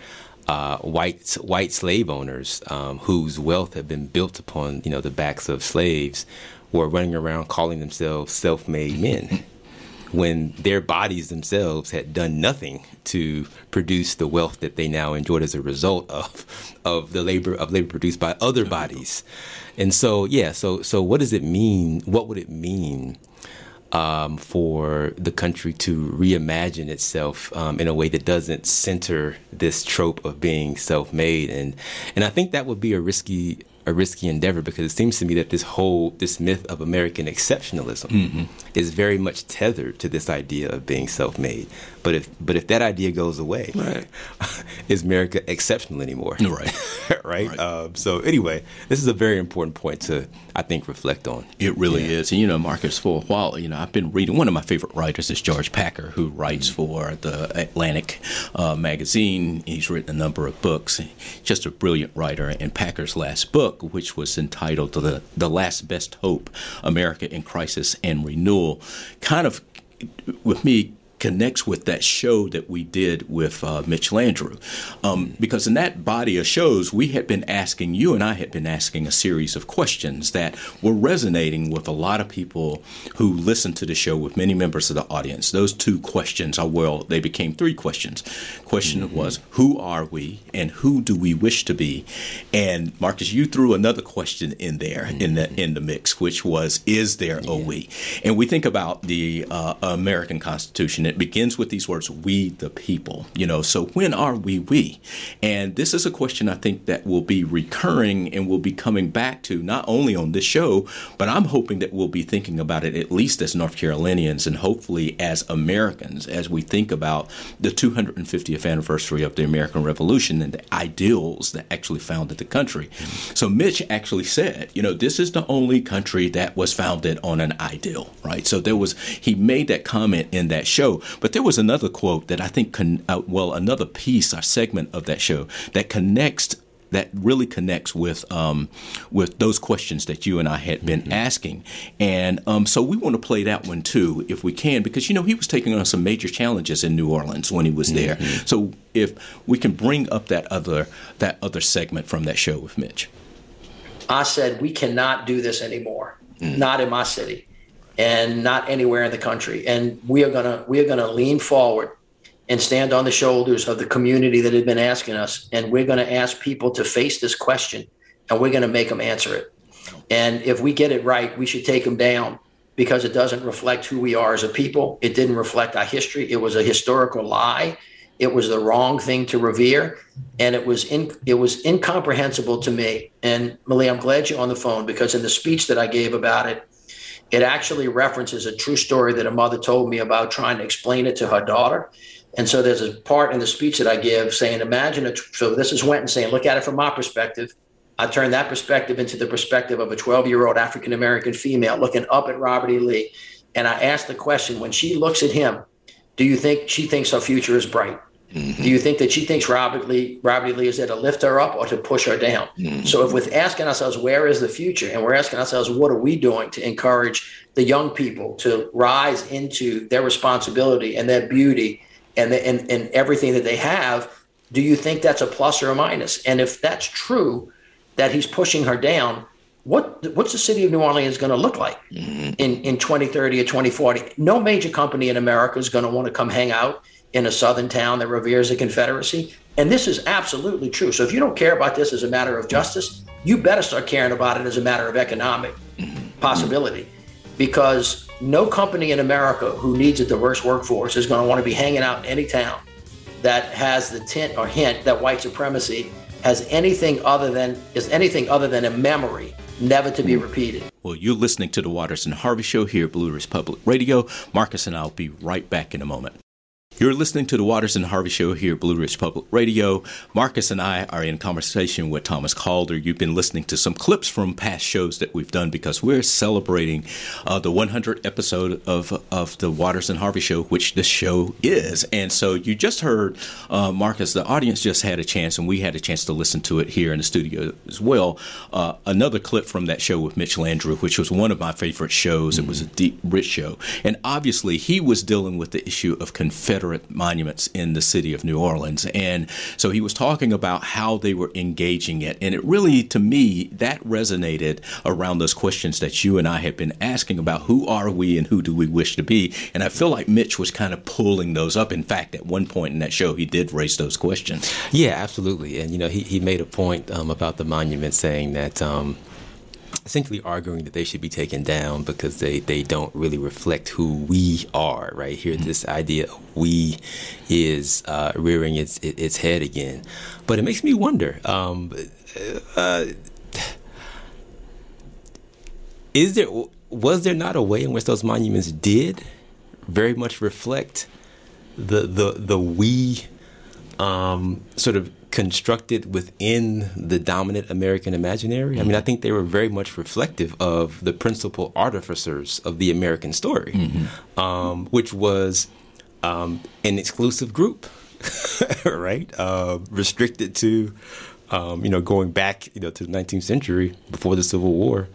uh, white white slave owners um, whose wealth had been built upon you know the backs of slaves were running around calling themselves self-made men when their bodies themselves had done nothing to produce the wealth that they now enjoyed as a result of of the labor of labor produced by other bodies. And so yeah, so so what does it mean? What would it mean um, for the country to reimagine itself um, in a way that doesn't center this trope of being self-made, and and I think that would be a risky a risky endeavor because it seems to me that this whole this myth of American exceptionalism mm-hmm. is very much tethered to this idea of being self-made. But if but if that idea goes away, right. is America exceptional anymore? Right, right. right. Um, so anyway, this is a very important point to I think reflect on. It really yeah. is, and you know, Marcus, for a while, you know, I've been reading. One of my favorite writers is George Packer, who writes mm-hmm. for the Atlantic uh, magazine. He's written a number of books. Just a brilliant writer. And Packer's last book, which was entitled "The The Last Best Hope: America in Crisis and Renewal," kind of with me connects with that show that we did with uh, Mitch Landrieu. Um, because in that body of shows, we had been asking, you and I had been asking a series of questions that were resonating with a lot of people who listened to the show, with many members of the audience. Those two questions are, well, they became three questions. Question mm-hmm. was, who are we and who do we wish to be? And Marcus, you threw another question in there mm-hmm. in the in the mix, which was, is there yeah. a we? And we think about the uh, American Constitution it begins with these words, we the people. You know, so when are we we? And this is a question I think that will be recurring and we'll be coming back to not only on this show, but I'm hoping that we'll be thinking about it at least as North Carolinians and hopefully as Americans as we think about the 250th anniversary of the American Revolution and the ideals that actually founded the country. So Mitch actually said, you know, this is the only country that was founded on an ideal, right? So there was he made that comment in that show but there was another quote that I think, con- uh, well, another piece or segment of that show that connects that really connects with um, with those questions that you and I had been mm-hmm. asking, and um, so we want to play that one too, if we can, because you know he was taking on some major challenges in New Orleans when he was there. Mm-hmm. So if we can bring up that other that other segment from that show with Mitch, I said we cannot do this anymore, mm-hmm. not in my city and not anywhere in the country. And we are gonna we are gonna lean forward and stand on the shoulders of the community that had been asking us, and we're gonna ask people to face this question, and we're gonna make them answer it. And if we get it right, we should take them down because it doesn't reflect who we are as a people. It didn't reflect our history. It was a historical lie. It was the wrong thing to revere, and it was in, it was incomprehensible to me. And Malia, I'm glad you're on the phone because in the speech that I gave about it, it actually references a true story that a mother told me about trying to explain it to her daughter. And so there's a part in the speech that I give saying, imagine a, so this is Wynton saying, look at it from my perspective. I turn that perspective into the perspective of a 12 year old African American female looking up at Robert E. Lee. And I ask the question when she looks at him, do you think she thinks her future is bright? Mm-hmm. Do you think that she thinks Robert Lee, Robert. Lee is there to lift her up or to push her down? Mm-hmm. So if we're asking ourselves, where is the future? And we're asking ourselves, what are we doing to encourage the young people to rise into their responsibility and their beauty and, the, and, and everything that they have? Do you think that's a plus or a minus? And if that's true, that he's pushing her down, what what's the city of New Orleans going to look like mm-hmm. in, in 2030 or 2040? No major company in America is going to want to come hang out in a southern town that reveres the Confederacy. And this is absolutely true. So if you don't care about this as a matter of justice, you better start caring about it as a matter of economic possibility. Because no company in America who needs a diverse workforce is going to want to be hanging out in any town that has the tint or hint that white supremacy has anything other than is anything other than a memory never to be hmm. repeated. Well, you're listening to the Waters and Harvey Show here at Blue Ridge Public Radio. Marcus and I'll be right back in a moment. You're listening to the Waters and Harvey Show here at Blue Ridge Public Radio. Marcus and I are in conversation with Thomas Calder. You've been listening to some clips from past shows that we've done because we're celebrating uh, the 100th episode of of the Waters and Harvey Show, which this show is. And so you just heard uh, Marcus. The audience just had a chance, and we had a chance to listen to it here in the studio as well. Uh, another clip from that show with Mitch Landrieu, which was one of my favorite shows. Mm-hmm. It was a deep, rich show, and obviously he was dealing with the issue of Confederate Confederate monuments in the city of New Orleans. And so he was talking about how they were engaging it. And it really, to me, that resonated around those questions that you and I have been asking about who are we and who do we wish to be. And I feel like Mitch was kind of pulling those up. In fact, at one point in that show, he did raise those questions. Yeah, absolutely. And, you know, he, he made a point um, about the monument saying that. Um, essentially arguing that they should be taken down because they, they don't really reflect who we are, right? Here, mm-hmm. this idea of we is uh, rearing its, its head again. But it makes me wonder um, uh, is there, was there not a way in which those monuments did very much reflect the, the, the we um, sort of constructed within the dominant American imaginary. I mean, I think they were very much reflective of the principal artificers of the American story, mm-hmm. um, which was um, an exclusive group, right? Uh, restricted to, um, you know, going back, you know, to the 19th century before the Civil War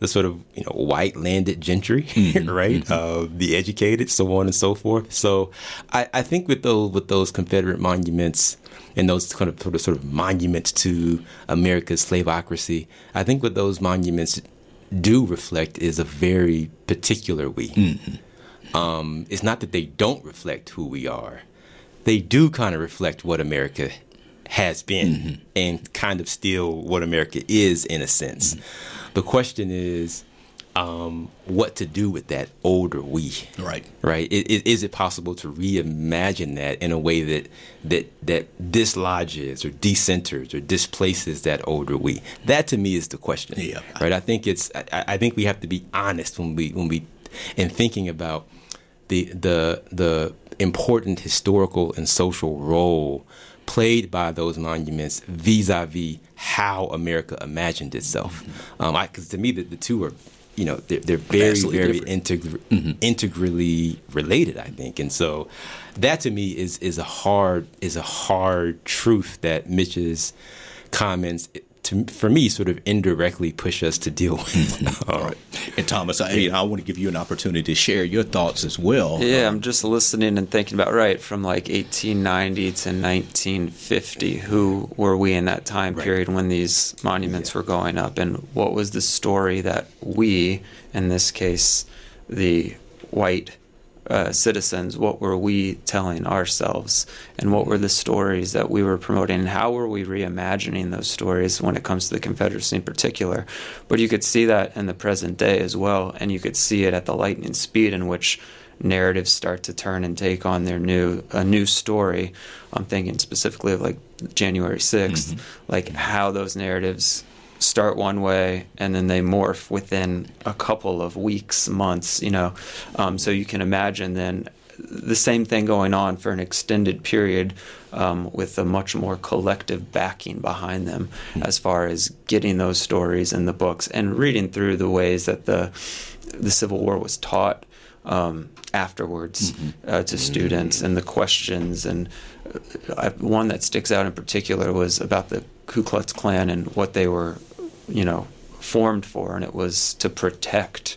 the sort of you know white landed gentry, mm-hmm. right? Mm-hmm. Uh, the educated, so on and so forth. So I, I, think with those with those Confederate monuments, and those kind of sort of, sort of monuments to America's slavocracy. I think what those monuments do reflect is a very particular we. Mm-hmm. Um, it's not that they don't reflect who we are; they do kind of reflect what America has been mm-hmm. and kind of still what America is in a sense. Mm-hmm. The question is um, what to do with that older we. Right. Right. Is, is, it possible to reimagine that in a way that that that dislodges or decenters or displaces that older we? That to me is the question. Yeah. Right. I think it's. I, I think we have to be honest when we when we in thinking about the the the important historical and social role played by those monuments vis-a-vis how America imagined itself. Because mm-hmm. um, to me, the, the two are you know they're, they're very very integr- mm-hmm. integrally related i think and so that to me is is a hard is a hard truth that mitch's comments to, for me, sort of indirectly push us to deal with. All right. And Thomas, I, I want to give you an opportunity to share your thoughts as well. Yeah, um, I'm just listening and thinking about, right, from like 1890 to 1950, who were we in that time right. period when these monuments yeah. were going up? And what was the story that we, in this case, the white uh, citizens, what were we telling ourselves, and what were the stories that we were promoting, and how were we reimagining those stories when it comes to the Confederacy in particular. But you could see that in the present day as well, and you could see it at the lightning speed in which narratives start to turn and take on their new a new story. I'm thinking specifically of like January 6th, mm-hmm. like how those narratives start one way and then they morph within a couple of weeks, months, you know. Um, so you can imagine then the same thing going on for an extended period um, with a much more collective backing behind them mm-hmm. as far as getting those stories in the books and reading through the ways that the the Civil War was taught um, afterwards mm-hmm. uh, to students and the questions and uh, one that sticks out in particular was about the Ku Klux Klan and what they were you know, formed for, and it was to protect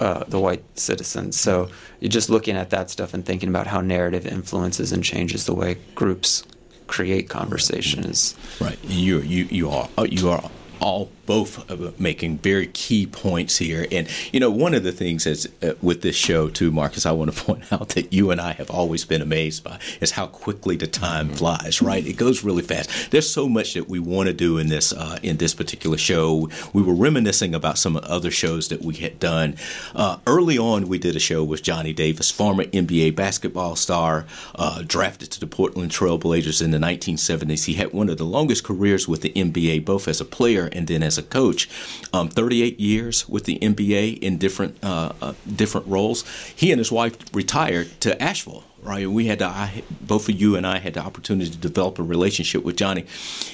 uh, the white citizens. So you're just looking at that stuff and thinking about how narrative influences and changes the way groups create conversation is right. You you you are you are all both making very key points here. And, you know, one of the things is uh, with this show, too, Marcus, I want to point out that you and I have always been amazed by is how quickly the time mm-hmm. flies, right? It goes really fast. There's so much that we want to do in this, uh, in this particular show. We were reminiscing about some other shows that we had done. Uh, early on, we did a show with Johnny Davis, former NBA basketball star, uh, drafted to the Portland Trailblazers in the 1970s. He had one of the longest careers with the NBA, both as a player and then as a coach, um, 38 years with the NBA in different uh, uh, different roles. He and his wife retired to Asheville right? We had to, I, both of you and I had the opportunity to develop a relationship with Johnny,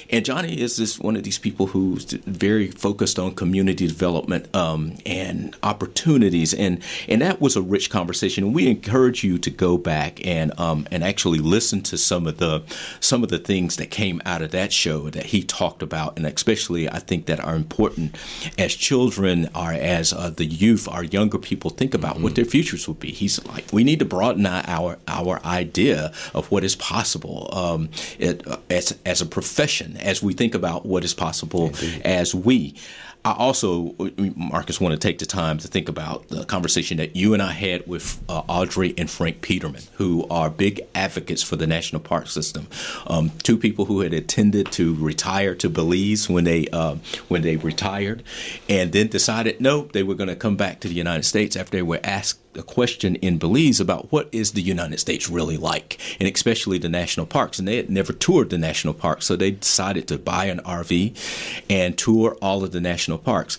and Johnny is this one of these people who's very focused on community development um, and opportunities, and and that was a rich conversation. And we encourage you to go back and um, and actually listen to some of the some of the things that came out of that show that he talked about, and especially I think that are important as children or as uh, the youth, our younger people think about mm-hmm. what their futures will be. He's like, we need to broaden our our idea of what is possible um, it, uh, as as a profession, as we think about what is possible Indeed. as we. I also, Marcus, want to take the time to think about the conversation that you and I had with uh, Audrey and Frank Peterman, who are big advocates for the national park system. Um, two people who had intended to retire to Belize when they uh, when they retired, and then decided no, they were going to come back to the United States after they were asked a question in Belize about what is the United States really like, and especially the national parks. And they had never toured the national parks, so they decided to buy an RV and tour all of the national parks.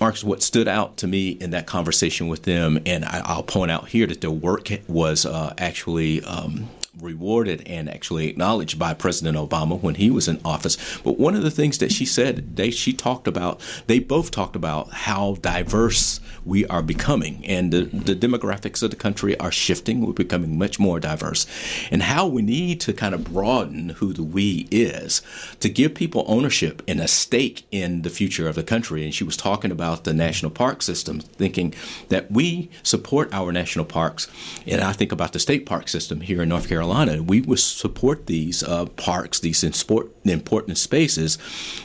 Marcus, what stood out to me in that conversation with them, and I, will point out here that their work was uh, actually um, rewarded and actually acknowledged by President Obama when he was in office. But one of the things that she said, they she talked about, they both talked about how diverse we are becoming, and the, the demographics of the country are shifting. We're becoming much more diverse, and how we need to kind of broaden who the we is to give people ownership and a stake in the future of the country. And she was talking about the national park system, thinking that we support our national parks, and I think about the state park system here in North Carolina Carolina, we would support these uh, parks, these important spaces,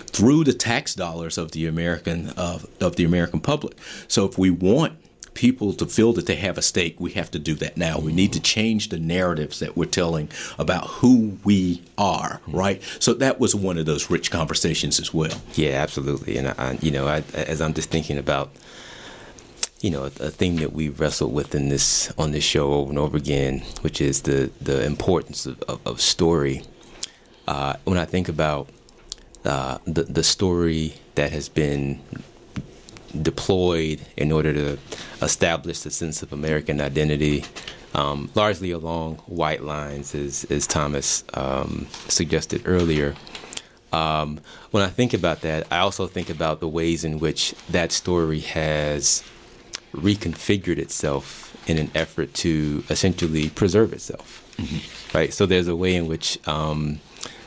through the tax dollars of the American of the American public. So if we want people to feel that they have a stake, we have to do that now. We need to change the narratives that we're telling about who we are, right? So that was one of those rich conversations as well. Yeah, absolutely. And I, you know, I, as I'm just thinking about you know, a, a, thing that we wrestled with in this on this show over and over again, which is the the importance of, of, of story. Uh, when I think about uh, the the story that has been deployed in order to establish the sense of American identity, um, largely along white lines, as as Thomas um, suggested earlier. Um, when I think about that, I also think about the ways in which that story has reconfigured itself in an effort to essentially preserve itself. Mm-hmm. Right. So there's a way in which um,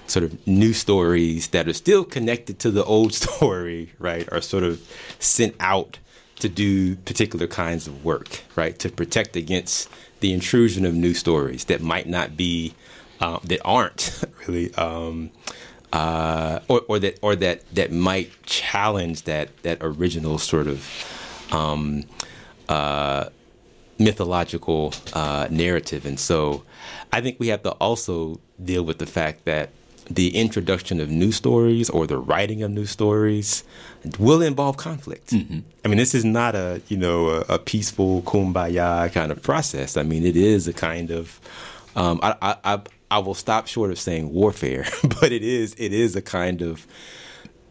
sort of new stories that are still connected to the old story, right, are sort of sent out to do particular kinds of work, right, to protect against the intrusion of new stories that might not be, uh, that aren't really. Um, uh, or, or that or that that might challenge that that original sort of um, uh, mythological uh, narrative. And so I think we have to also deal with the fact that the introduction of new stories or the writing of new stories will involve conflict. Mm-hmm. I mean, this is not a you know a, a, peaceful kumbaya kind of process. I mean, it is a kind of um, I, I I will stop short of saying warfare, but it is it is a kind of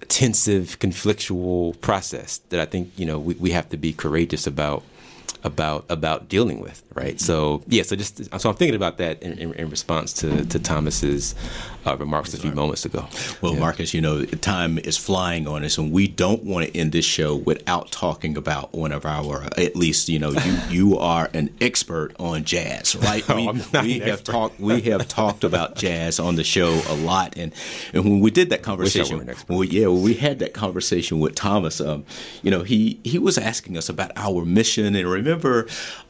tensive, conflictual process that I think you know we, we have to be courageous about about about dealing with, right? Mm-hmm. So yeah, so just so I'm thinking about that in, in, in response to to Thomas's uh, remarks a few moments ago. Well, yeah. Marcus, you know, time is flying on us, and we don't want to end this show without talking about one of our, at least, you know, you you are an expert on jazz, right? no, we, we have talked we have talked about jazz on the show a lot, and and when we did that conversation, well, yeah, when we had that conversation with Thomas, um, you know, he he was asking us about our mission, and remember.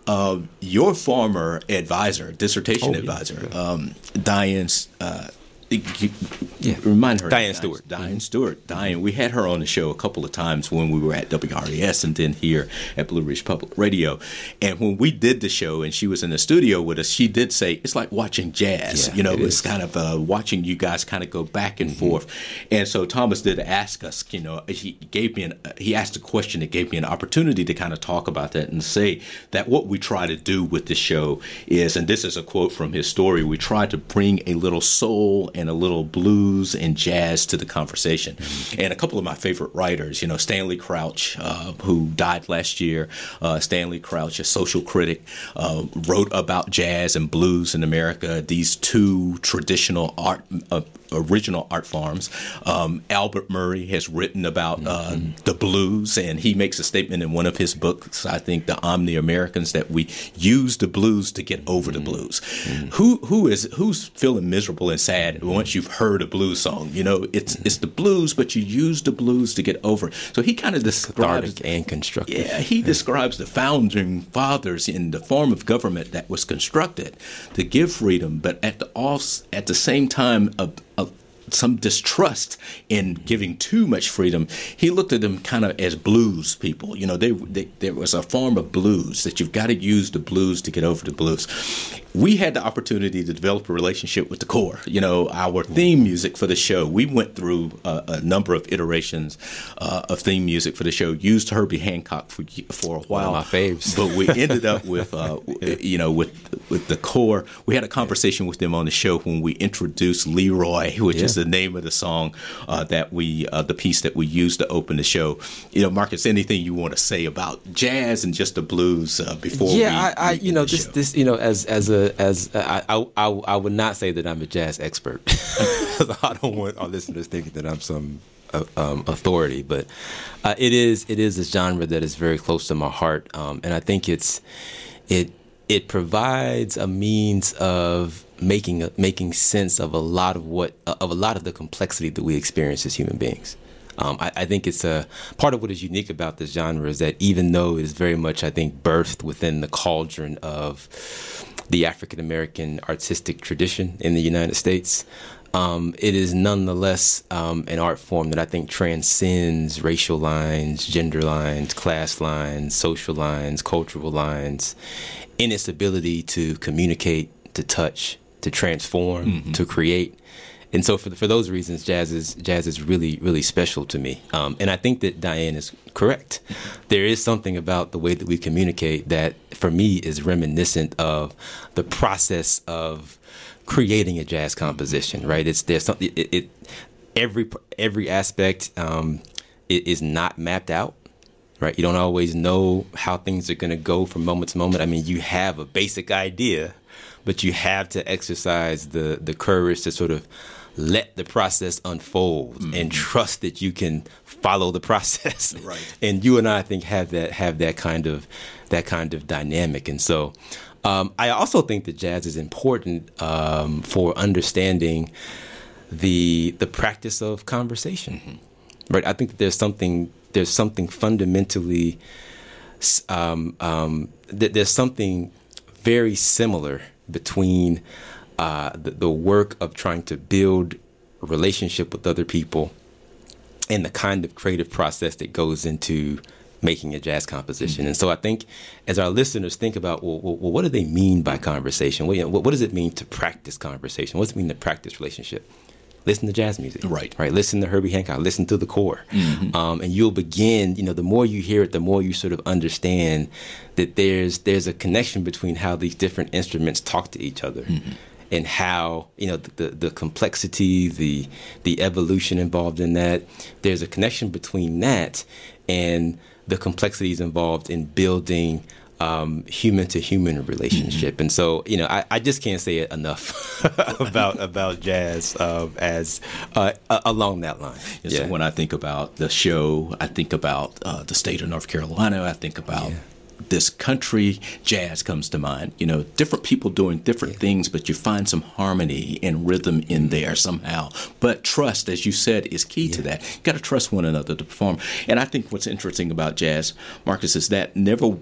Uh, your former advisor, dissertation oh, advisor, yeah. um, Diane uh, yeah. remind her Diane Stewart. Diane mm-hmm. Stewart. Diane. We had her on the show a couple of times when we were at WRAS and then here at Blue Ridge Public Radio. And when we did the show and she was in the studio with us, she did say it's like watching jazz. Yeah, you know, it it's is. kind of uh, watching you guys kind of go back and mm-hmm. forth. And so Thomas did ask us. You know, he gave me an he asked a question that gave me an opportunity to kind of talk about that and say that what we try to do with the show is, and this is a quote from his story, we try to bring a little soul and a little blues and jazz to the conversation. And a couple of my favorite writers, you know, Stanley Crouch, uh, who died last year. Uh, Stanley Crouch, a social critic, uh, wrote about jazz and blues in America. These two traditional art uh, original art forms. Um, Albert Murray has written about uh, mm-hmm. the blues, and he makes a statement in one of his books, I think, The Omni Americans, that we use the blues to get over the blues. Mm-hmm. Who who is who's feeling miserable and sad once you've heard a blues song? You know, it's it's the blues, but you use the blues to get over. So he kind of describes Cathartic and constructive. Yeah, he yeah. describes the founding fathers in the form of government that was constructed to give freedom, but at the all at the same time, a some distrust in giving too much freedom. He looked at them kind of as blues people. You know, they, they, there was a form of blues that you've got to use the blues to get over the blues we had the opportunity to develop a relationship with the core. You know, our theme music for the show, we went through a, a number of iterations uh, of theme music for the show. Used Herbie Hancock for for a while, my faves. but we ended up with, uh, you know, with with the core. We had a conversation with them on the show when we introduced Leroy, which yeah. is the name of the song uh, that we, uh, the piece that we used to open the show. You know, Marcus, anything you want to say about jazz and just the blues uh, before? Yeah, I, I you know, this, this, you know, as as a as I, I, I, would not say that I'm a jazz expert. I don't want our listeners thinking that I'm some uh, um, authority, but uh, it is it is a genre that is very close to my heart, um, and I think it's it it provides a means of making making sense of a lot of what of a lot of the complexity that we experience as human beings. Um, I, I, think it's a part of what is unique about this genre is that even though it is very much, I think, birthed within the cauldron of the African American artistic tradition in the United States. Um, it is nonetheless um, an art form that I think transcends racial lines, gender lines, class lines, social lines, cultural lines, in its ability to communicate, to touch, to transform, mm-hmm. to create and so for for those reasons, jazz is jazz is really really special to me. Um, and I think that Diane is correct. There is something about the way that we communicate that, for me, is reminiscent of the process of creating a jazz composition. Right? It's there's something it, it every every aspect um, is not mapped out right? You don't always know how things are going to go from moment to moment. I mean, you have a basic idea, but you have to exercise the the courage to sort of let the process unfold mm-hmm. and trust that you can follow the process. Right. and you and I, I think have that have that kind of that kind of dynamic. And so um, I also think that jazz is important um, for understanding the the practice of conversation. Mm-hmm. Right. I think that there's something there's something fundamentally um, um that there's something very similar between uh, the, the work of trying to build a relationship with other people and the kind of creative process that goes into making a jazz composition. Mm-hmm. And so I think as our listeners think about, well, well, what do they mean by conversation? What, you know, what, what, does it mean to practice conversation? What does it mean to practice relationship? Listen to jazz music. Right. Right. Listen to Herbie Hancock. Listen to the core. Mm-hmm. Um, and you'll begin, you know, the more you hear it, the more you sort of understand that there's there's a connection between how these different instruments talk to each other. Mm-hmm and how you know the, the complexity, the the evolution involved in that. There's a connection between that and the complexities involved in building um, human to human relationship. Mm-hmm. And so, you know, I, I, just can't say it enough about about jazz uh, as uh, along that line. Yeah, so when I think about the show, I think about uh, the state of North Carolina. I think about yeah this country jazz comes to mind. You know, different people doing different yeah. things, but you find some harmony and rhythm in there somehow. But trust, as you said, is key yeah. to that. You got to trust one another to perform. And I think what's interesting about jazz, Marcus, is that never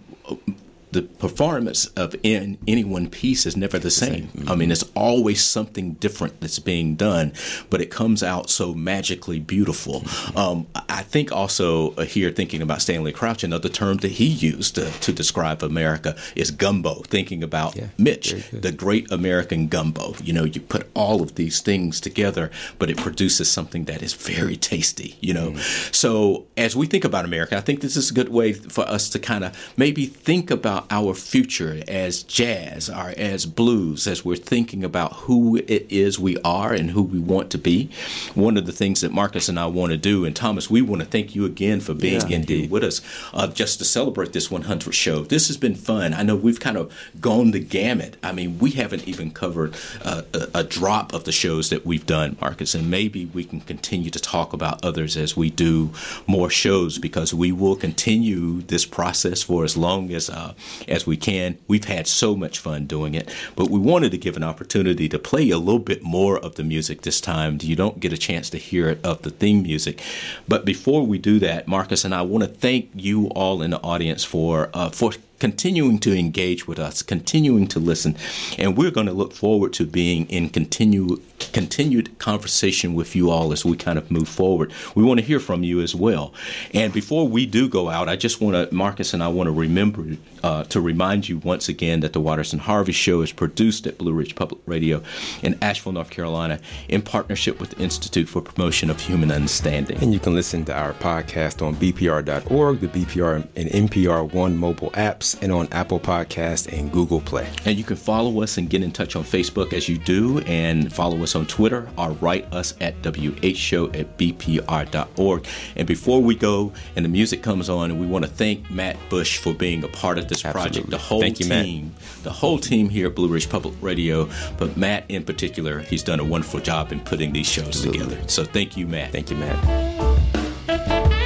the performance of in any one piece is never the same. Mm-hmm. I mean, it's always something different that's being done, but it comes out so magically beautiful. Mm-hmm. Um, I think also uh, here, thinking about Stanley Crouch, another term that he used to, to describe America is gumbo. Thinking about yeah, Mitch, the great American gumbo. You know, you put all of these things together, but it produces something that is very tasty. You know, mm-hmm. so as we think about America, I think this is a good way for us to kind of maybe think about about our future as jazz or as blues, as we're thinking about who it is we are and who we want to be, one of the things that Marcus and I want to do, and Thomas, we want to thank you again for being yeah, in indeed. here with us uh, just to celebrate this 100th show. This has been fun. I know we've kind of gone the gamut. I mean, we haven't even covered uh, a, a drop of the shows that we've done, Marcus, and maybe we can continue to talk about others as we do more shows because we will continue this process for as long as uh, as we can. We've had so much fun doing it, but we wanted to give an opportunity to play a little bit more of the music this time. You don't get a chance to hear it of the theme music, but before we do that, Marcus and I want to thank you all in the audience for uh, for continuing to engage with us, continuing to listen, and we're going to look forward to being in continue, continued conversation with you all as we kind of move forward. We want to hear from you as well. And before we do go out, I just want to, Marcus and I want to remember uh, to remind you once again that the Waters and Harvey Show is produced at Blue Ridge Public Radio in Asheville, North Carolina, in partnership with the Institute for Promotion of Human Understanding. And you can listen to our podcast on BPR.org, the BPR and NPR One mobile apps apps and on Apple Podcast and Google Play. And you can follow us and get in touch on Facebook as you do, and follow us on Twitter or write us at whshow at bpr.org. And before we go and the music comes on, we want to thank Matt Bush for being a part of this Absolutely. project. The whole thank team, you, the whole team here at Blue Ridge Public Radio, but Matt in particular, he's done a wonderful job in putting these shows Absolutely. together. So thank you, Matt. Thank you, Matt.